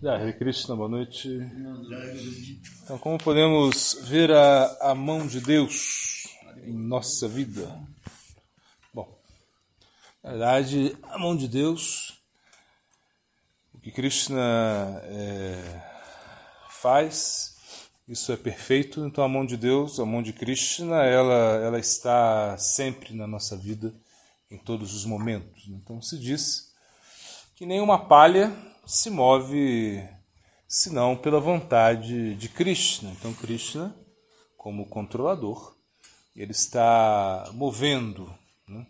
Hare Krishna, boa noite. Então, como podemos ver a, a mão de Deus em nossa vida? Bom, na verdade, a mão de Deus, o que Krishna é, faz, isso é perfeito. Então, a mão de Deus, a mão de Krishna, ela, ela está sempre na nossa vida, em todos os momentos. Então, se diz que nenhuma palha se move senão pela vontade de Krishna. Então, Krishna, como controlador, ele está movendo né,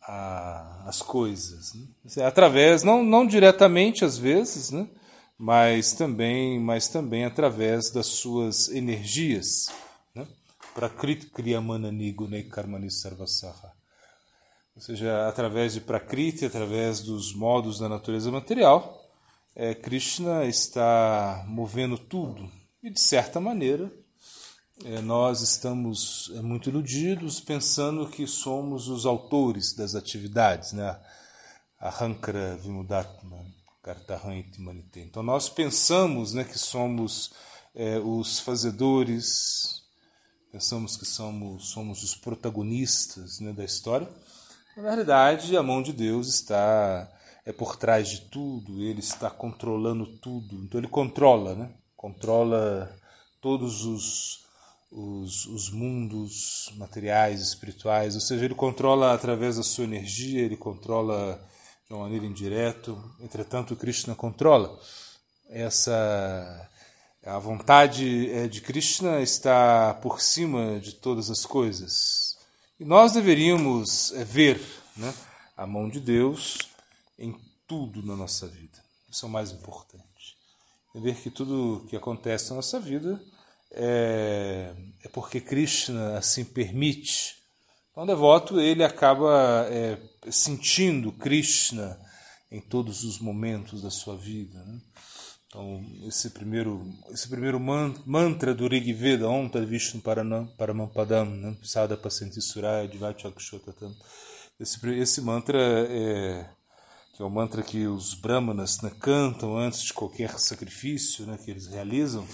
a, as coisas. Né? Através, não, não diretamente às vezes, né, mas, também, mas também através das suas energias. Né? Prakrit Kriyamanani Gunei Karmani Sarvasaha ou seja, através de Prakriti, através dos modos da natureza material, é, Krishna está movendo tudo. E, de certa maneira, é, nós estamos é, muito iludidos pensando que somos os autores das atividades, né? Ahankara Vimudatma Kartahanti Manite. Então, nós pensamos né, que somos é, os fazedores, pensamos que somos, somos os protagonistas né, da história na realidade, a mão de Deus está é por trás de tudo, ele está controlando tudo. Então ele controla, né? Controla todos os, os, os mundos materiais, espirituais, ou seja, ele controla através da sua energia, ele controla de uma maneira indireta. Entretanto, Krishna controla. Essa a vontade é, de Krishna está por cima de todas as coisas. Nós deveríamos é, ver né, a mão de Deus em tudo na nossa vida. Isso é o mais importante. Ver que tudo que acontece na nossa vida é, é porque Krishna assim permite. Então, o devoto ele acaba é, sentindo Krishna em todos os momentos da sua vida. Né? Então, esse primeiro, esse primeiro mantra do Rig Veda, Om Tad Vishnu Paramampadam, né? Sada Pasanti Suraya Divachakshotatam. Esse, esse mantra é, que é o mantra que os brahmanas né, cantam antes de qualquer sacrifício né, que eles realizam,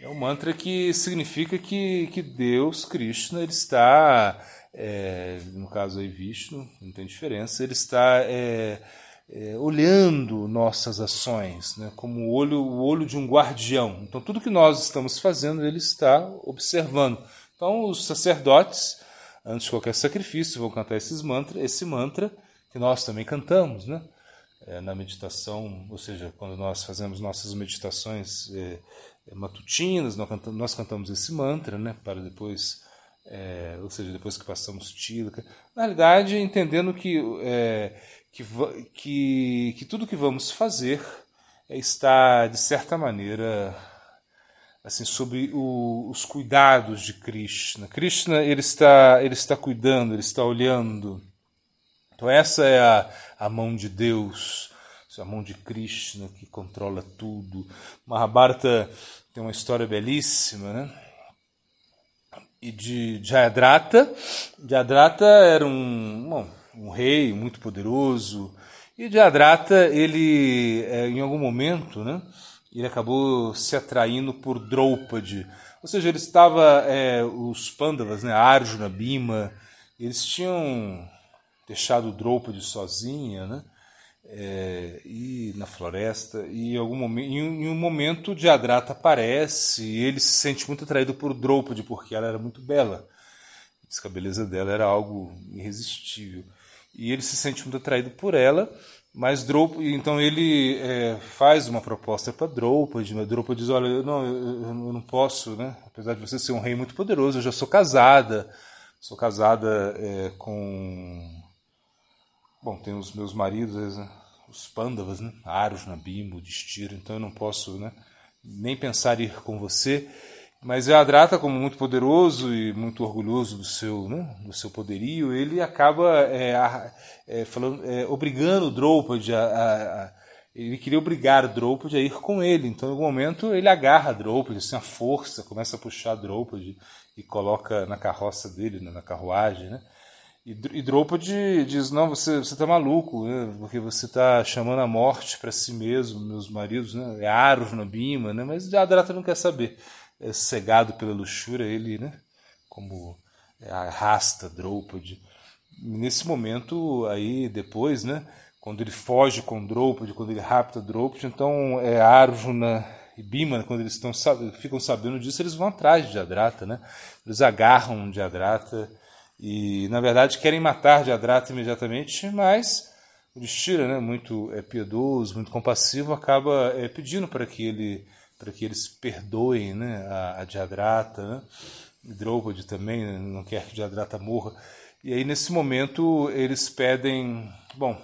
é um mantra que significa que, que Deus, Krishna, ele está, é, no caso aí Vishnu, não tem diferença, ele está... É, é, olhando nossas ações, né, como o olho, o olho de um guardião. Então, tudo que nós estamos fazendo, ele está observando. Então, os sacerdotes, antes de qualquer sacrifício, vão cantar esses mantra, esse mantra que nós também cantamos, né? É, na meditação, ou seja, quando nós fazemos nossas meditações é, matutinas, nós cantamos, nós cantamos, esse mantra, né? Para depois, é, ou seja, depois que passamos tílica. Na realidade, entendendo que que, que, que tudo que vamos fazer está, de certa maneira, assim sob o, os cuidados de Krishna. Krishna ele está, ele está cuidando, ele está olhando. Então essa é a, a mão de Deus, a mão de Krishna que controla tudo. Mahabharata tem uma história belíssima, né? E de Jayadratha. Jayadratha era um, bom, um rei muito poderoso. E Diadrata, ele, é, em algum momento, né, ele acabou se atraindo por Draupadi. Ou seja, ele estava, é, os Pandavas, né, Arjuna, Bhima, eles tinham deixado Draupadi sozinha, né, é, e na floresta, e em, algum momento, em, um momento Diadrata aparece e ele se sente muito atraído por Draupadi, porque ela era muito bela. Diz que a beleza dela era algo irresistível e ele se sente muito atraído por ela, mas Draupadi, então ele é, faz uma proposta para Draupadi, mas Draupadi diz, olha, eu não, eu, eu, não posso, né? apesar de você ser um rei muito poderoso, eu já sou casada, sou casada é, com, bom, tem os meus maridos, né? os Pandavas, né? Arjuna, Bhima, Destira, então eu não posso né? nem pensar em ir com você, mas Adrata, como muito poderoso e muito orgulhoso do seu, né, do seu poderio, ele acaba é, é, falando, é, obrigando Draupadi a, a, a, ele queria obrigar Draupadi a ir com ele. Então, em algum momento, ele agarra Draupadi, assim, a força, começa a puxar Draupadi e coloca na carroça dele, né, na carruagem, né? E Draupadi diz: Não, você está maluco, né? porque você está chamando a morte para si mesmo, meus maridos, né? é Arjuna, Bima, né? mas Adrata não quer saber. É cegado pela luxúria, ele, né? como arrasta Draupadi. Nesse momento, aí depois, né? quando ele foge com Draupadi, quando ele rapta Draupadi, então é Arjuna e Bima, quando eles estão, ficam sabendo disso, eles vão atrás de Adrata, né? eles agarram de Adrata e, na verdade, querem matar Jadrata imediatamente, mas o Destira, né, muito é, piedoso, muito compassivo, acaba é, pedindo para que ele para que eles perdoem né, a, a Jadrata, né? Também né, não quer que Jadrata morra. E aí, nesse momento, eles pedem. Bom,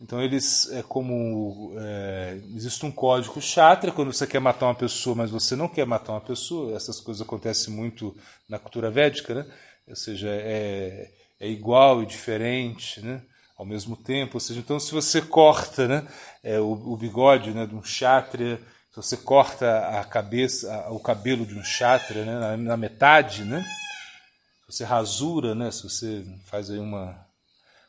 então eles. É como. É, existe um código chatra quando você quer matar uma pessoa, mas você não quer matar uma pessoa. Essas coisas acontecem muito na cultura védica, né? ou seja, é, é igual e diferente, né? ao mesmo tempo. Ou seja, então se você corta né, é, o, o, bigode né, de um se você corta a cabeça, o cabelo de um kshatriya né, na, metade, né, se você rasura, né, se você faz aí uma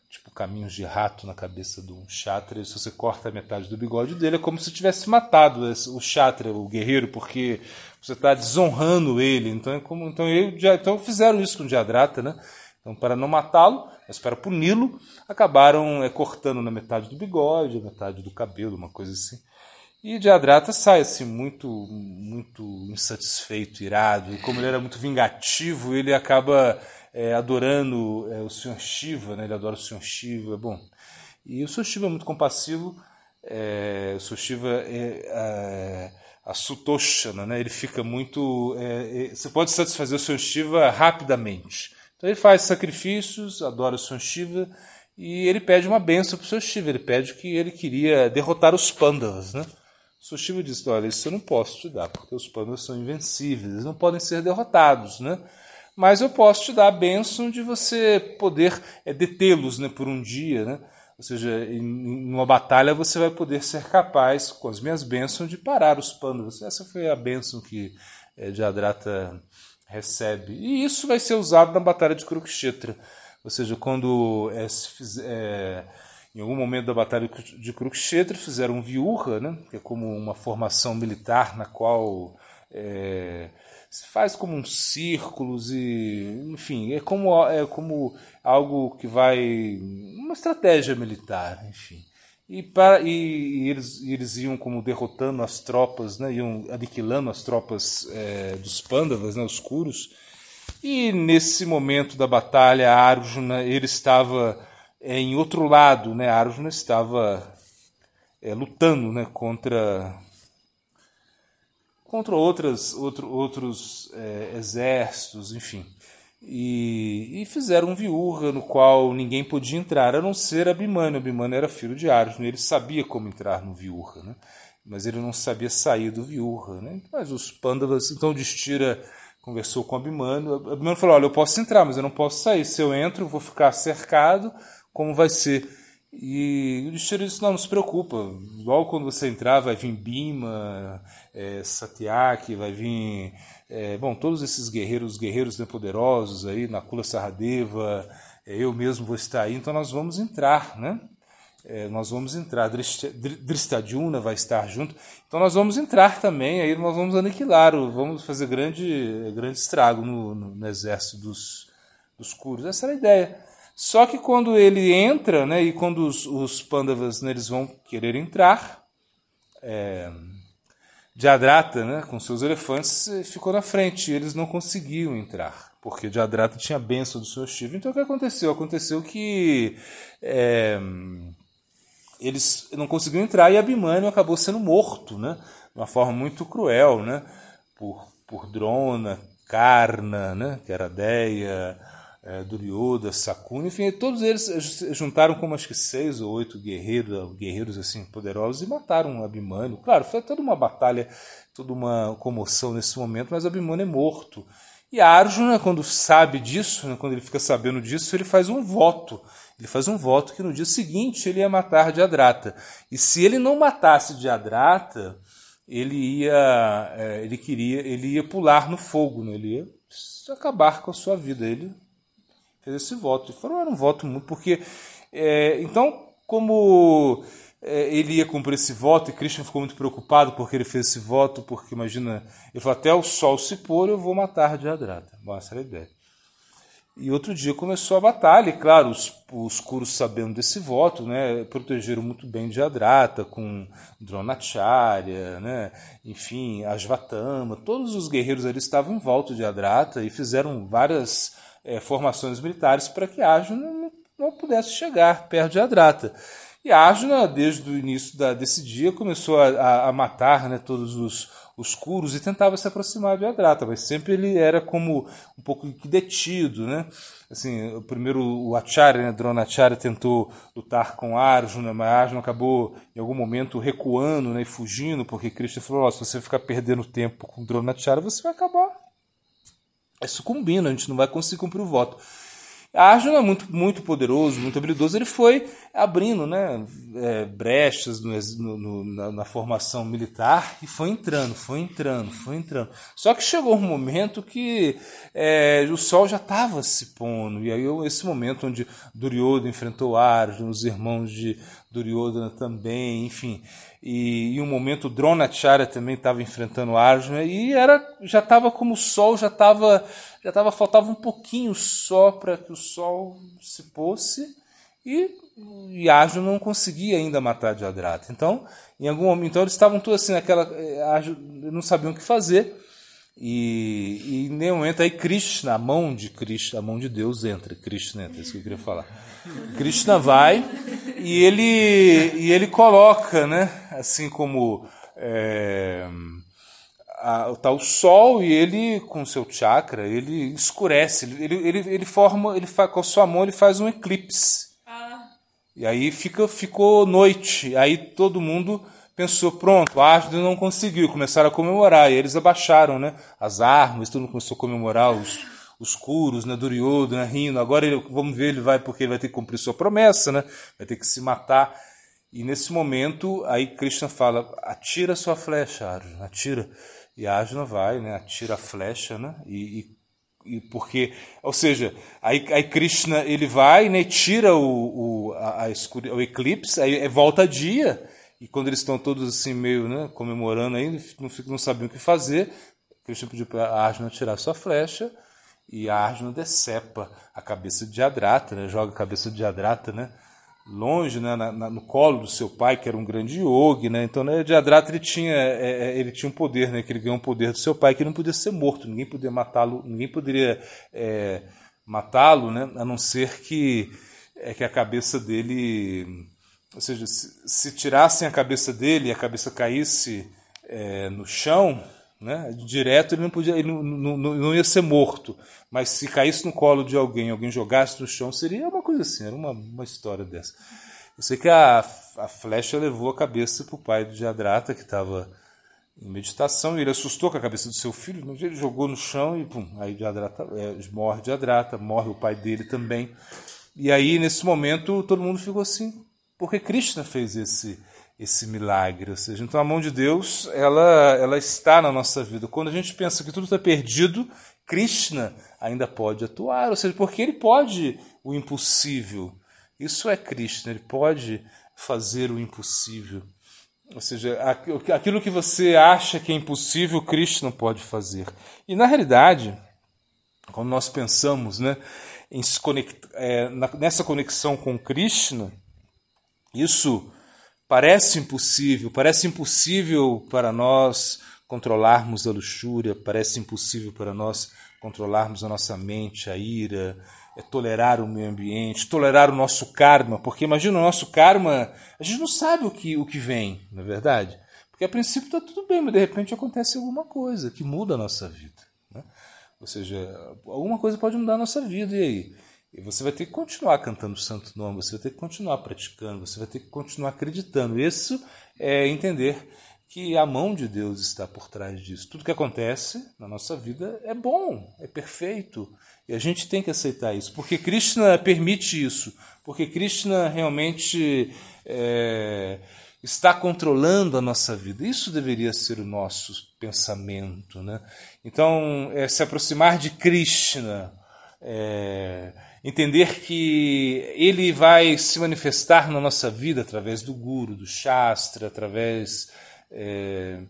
tipo caminhos de rato na cabeça de um kshatriya, se você corta a metade do bigode dele, é como se tivesse matado o kshatriya, o guerreiro, porque você está desonrando ele. Então, é como, então, ele, então fizeram isso com o Diadrata, né? Então, para não matá-lo, mas para puni-lo, acabaram é, cortando na metade do bigode, na metade do cabelo, uma coisa assim. E Diadrata sai assim muito, muito insatisfeito, irado. E como ele era muito vingativo, ele acaba é, adorando é, o Sr. Shiva, né? Ele adora o Sr. Shiva. Bom, e o Sr. Shiva é muito compassivo. É, o Sr. Shiva é, é a Sutoshana, né? ele fica muito. É, é, você pode satisfazer o seu Shiva rapidamente. Então ele faz sacrifícios, adora o seu Shiva e ele pede uma benção para o seu Shiva. Ele pede que ele queria derrotar os Pandavas. Né? O seu Shiva diz: Olha, isso eu não posso te dar, porque os Pandavas são invencíveis, eles não podem ser derrotados. Né? Mas eu posso te dar a benção de você poder é, detê-los né, por um dia. Né? Ou seja, em uma batalha você vai poder ser capaz, com as minhas bênçãos, de parar os Pandavas. Essa foi a bênção que é, Jadrata recebe. E isso vai ser usado na batalha de Kurukshetra. Ou seja, quando é, fizer, é, em algum momento da batalha de Kurukshetra fizeram um viurra, né, que é como uma formação militar na qual é, se faz como uns círculos e, enfim, é como, é como algo que vai. uma estratégia militar, enfim. E, para, e, e eles, eles iam como derrotando as tropas, né, iam aniquilando as tropas é, dos Pandavas, né, os Kuros. E nesse momento da batalha, Arjuna ele estava em outro lado, né, Arjuna estava é, lutando né, contra contra outras, outro, outros é, exércitos, enfim. E, e, fizeram um viurra no qual ninguém podia entrar, a não ser Abhimanyu. Abhimanyu era filho de Arjuna, ele sabia como entrar no viurra, né? mas ele não sabia sair do viurra. Né? Mas os Pandavas, então Destira conversou com Abhimanyu. Abhimanyu falou, olha, eu posso entrar, mas eu não posso sair. Se eu entro, vou ficar cercado, como vai ser? E o Destira disse, não, se preocupa, logo quando você entrar vai vir Bima, é, Satyaki, vai vir é, bom, todos esses guerreiros, guerreiros né, poderosos aí, Nakula Saradeva, é, eu mesmo vou estar aí, então nós vamos entrar, né? É, nós vamos entrar, Dristadjuna vai estar junto, então nós vamos entrar também, aí nós vamos aniquilar, vamos fazer grande, grande estrago no, no, no exército dos, dos Kuros. Essa era a ideia. Só que quando ele entra, né, e quando os, os Pandavas né, eles vão querer entrar, é, Diadrata, né, com seus elefantes, ficou na frente e eles não conseguiam entrar, porque Diadrata tinha a benção do seu Shiva. Então o que aconteceu? Aconteceu que é, eles não conseguiam entrar e Abhimanyu acabou sendo morto, né, de uma forma muito cruel, né, por, por Drona, Karna, né, que era Deia, é, Duryodhana, Sakuna, enfim, todos eles juntaram como acho que seis ou oito guerreiros, guerreiros assim poderosos e mataram Abhimanyu. Claro, foi toda uma batalha, toda uma comoção nesse momento, mas Abhimanyu é morto. E Arjuna, quando sabe disso, né, quando ele fica sabendo disso, ele faz um voto. Ele faz um voto que no dia seguinte ele ia matar Diadrata. E se ele não matasse Diadrata, ele ia, é, ele queria, ele ia pular no fogo, né? ele ia acabar com a sua vida. Ele fez esse voto. E falou, era um voto muito. Porque. É, então, como é, ele ia cumprir esse voto, e Krishna ficou muito preocupado porque ele fez esse voto, porque imagina, ele falou: até o sol se pôr eu vou matar Jadrata. Bom, essa era a ideia. E outro dia começou a batalha, e claro, os, os Kuros sabendo desse voto, né, protegeram muito bem Jadrata, com Dronacharya, né, enfim, Asvatama, todos os guerreiros ali estavam em volta de Jadrata e fizeram várias é, formações militares para que Arjuna não, não pudesse chegar perto de Jadrata. E Arjuna, desde o início da, desse dia, começou a, a matar né, todos os, os curos e tentava se aproximar de Adrata, mas sempre ele era como um pouco detido, né? Assim, primeiro o Acharya, né, Dronacharya tentou lutar com Arjuna, mas Arjuna acabou em algum momento recuando, né, e fugindo, porque Krishna falou: oh, se você ficar perdendo tempo com Dronacharya, você vai acabar é sucumbindo, a gente não vai conseguir cumprir o voto. Arjuna, é muito, muito poderoso, muito habilidoso, ele foi abrindo né, é, brechas no, no, na, na, formação militar e foi entrando, foi entrando, foi entrando. Só que chegou um momento que é, o sol já estava se pondo, e aí esse momento onde Duryodhana enfrentou Arjuna, os irmãos de Duryodhana também, enfim, e em um momento Dronacharya também estava enfrentando Arjuna e era já estava como o sol já estava já tava faltava um pouquinho só para que o sol se fosse e, e Arjuna não conseguia ainda matar Jadrata. Então, em algum momento, então eles estavam todos assim naquela eh, Arjuna, não sabiam o que fazer. E, e em nenhum momento aí Krishna, a mão de Krishna, a mão de Deus entra. Krishna entra, é isso que eu queria falar. Krishna vai e ele, e ele coloca, né, assim como é, a, tá o sol e ele com seu chakra ele escurece, ele, ele, ele forma, ele faz, com a sua mão ele faz um eclipse. Ah. E aí fica, ficou noite, aí todo mundo pensou, pronto, Ágido não conseguiu, começaram a comemorar, e eles abaixaram né, as armas, todo mundo começou a comemorar os, os curos, né, Duryodhana, né, agora ele, vamos ver, ele vai, porque ele vai ter que cumprir sua promessa, né, vai ter que se matar, e nesse momento, aí Krishna fala, atira sua flecha, Arjuna, atira, e Arjuna vai, né, atira a flecha, né, e, e, e porque, ou seja, aí, aí Krishna, ele vai, né, tira o, o, a, a o eclipse, aí volta dia, e quando eles estão todos assim meio né, comemorando aí, não, não sabiam o que fazer, Krishna pediu para Arjuna tirar sua flecha e Arjuna decepa a cabeça de Adrata, né, joga a cabeça de Adrata né, longe né, na, na, no colo do seu pai, que era um grande yogi. Né, então, né, Adrata ele tinha, é, é, ele tinha um poder, né, que ele ganhou um poder do seu pai que não podia ser morto, ninguém podia matá-lo, ninguém poderia é, matá-lo, né, a não ser que, é, que a cabeça dele ou seja, se, se tirassem a cabeça dele e a cabeça caísse é, no chão, né, direto ele não podia, ele não, não, não, ia ser morto. Mas se caísse no colo de alguém, alguém jogasse no chão, seria uma coisa assim, era uma, uma história dessa. Eu sei que a, a flecha levou a cabeça para o pai de Jadrata, que estava em meditação, e ele assustou com a cabeça do seu filho, mas ele jogou no chão e pum, aí Jadrata, é, morre Jadrata, morre o pai dele também. E aí, nesse momento, todo mundo ficou assim, porque Krishna fez esse esse milagre, ou seja, então a mão de Deus ela ela está na nossa vida. Quando a gente pensa que tudo está perdido, Krishna ainda pode atuar, ou seja, porque ele pode o impossível. Isso é Krishna, ele pode fazer o impossível. Ou seja, aquilo que você acha que é impossível, Krishna pode fazer. E na realidade, quando nós pensamos né, em se conectar, é, nessa conexão com Krishna, isso parece impossível, parece impossível para nós controlarmos a luxúria, parece impossível para nós controlarmos a nossa mente, a ira, é tolerar o meio ambiente, tolerar o nosso karma, porque imagina o nosso karma, a gente não sabe o que, o que vem, não é verdade? Porque a princípio está tudo bem, mas de repente acontece alguma coisa que muda a nossa vida. Né? Ou seja, alguma coisa pode mudar a nossa vida, e aí? E você vai ter que continuar cantando o santo nome, você vai ter que continuar praticando, você vai ter que continuar acreditando. Isso é entender que a mão de Deus está por trás disso. Tudo que acontece na nossa vida é bom, é perfeito. E a gente tem que aceitar isso, porque Krishna permite isso, porque Krishna realmente é, está controlando a nossa vida. Isso deveria ser o nosso pensamento. Né? Então, é, se aproximar de Krishna. É, entender que ele vai se manifestar na nossa vida através do guru, do shastra, através é,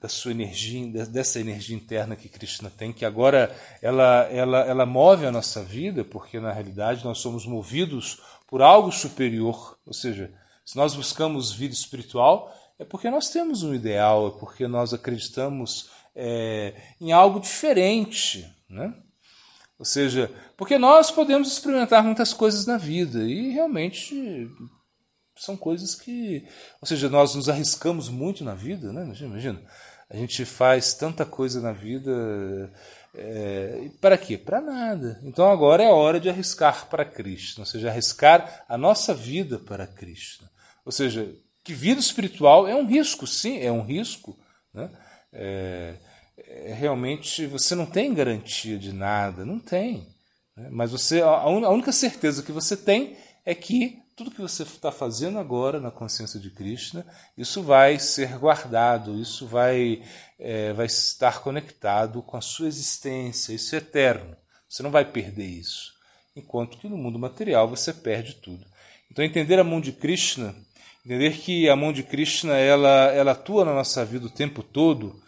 da sua energia, dessa energia interna que Krishna tem, que agora ela, ela, ela move a nossa vida, porque na realidade nós somos movidos por algo superior, ou seja, se nós buscamos vida espiritual, é porque nós temos um ideal, é porque nós acreditamos é, em algo diferente, né? Ou seja, porque nós podemos experimentar muitas coisas na vida e realmente são coisas que, ou seja, nós nos arriscamos muito na vida, né? Imagina, a gente faz tanta coisa na vida é, para quê? Para nada. Então agora é a hora de arriscar para Cristo, ou seja, arriscar a nossa vida para Cristo. Ou seja, que vida espiritual é um risco, sim, é um risco, né? É, é, realmente você não tem garantia de nada, não tem. Né? Mas você, a única certeza que você tem é que tudo que você está fazendo agora na consciência de Krishna, isso vai ser guardado, isso vai, é, vai estar conectado com a sua existência, isso é eterno. Você não vai perder isso. Enquanto que no mundo material você perde tudo. Então entender a mão de Krishna, entender que a mão de Krishna ela, ela atua na nossa vida o tempo todo,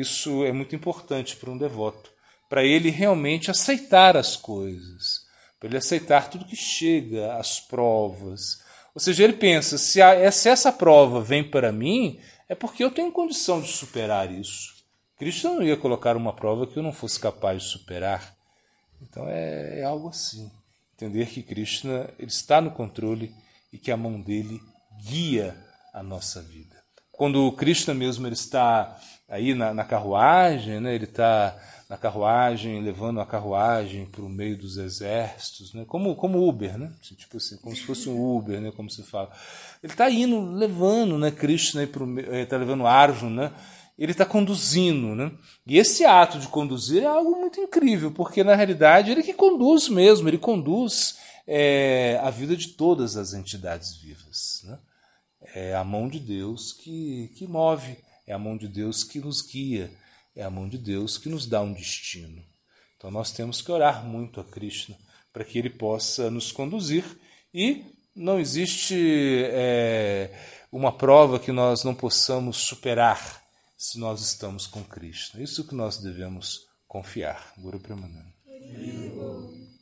isso é muito importante para um devoto, para ele realmente aceitar as coisas, para ele aceitar tudo que chega, as provas. Ou seja, ele pensa: se, a, se essa prova vem para mim, é porque eu tenho condição de superar isso. Cristo não ia colocar uma prova que eu não fosse capaz de superar. Então é, é algo assim. Entender que Krishna ele está no controle e que a mão dele guia a nossa vida. Quando Krishna mesmo ele está aí na, na carruagem, né? ele está na carruagem, levando a carruagem para o meio dos exércitos, né? como, como Uber, né? tipo assim, como se fosse um Uber, né? como se fala. Ele está indo, levando né? Krishna, está levando Arjun, né? ele está conduzindo. Né? E esse ato de conduzir é algo muito incrível, porque na realidade ele que conduz mesmo, ele conduz é, a vida de todas as entidades vivas. Né? É a mão de Deus que, que move é a mão de Deus que nos guia, é a mão de Deus que nos dá um destino. Então nós temos que orar muito a Krishna para que ele possa nos conduzir e não existe é, uma prova que nós não possamos superar se nós estamos com Krishna. Isso que nós devemos confiar. Guru Premananda.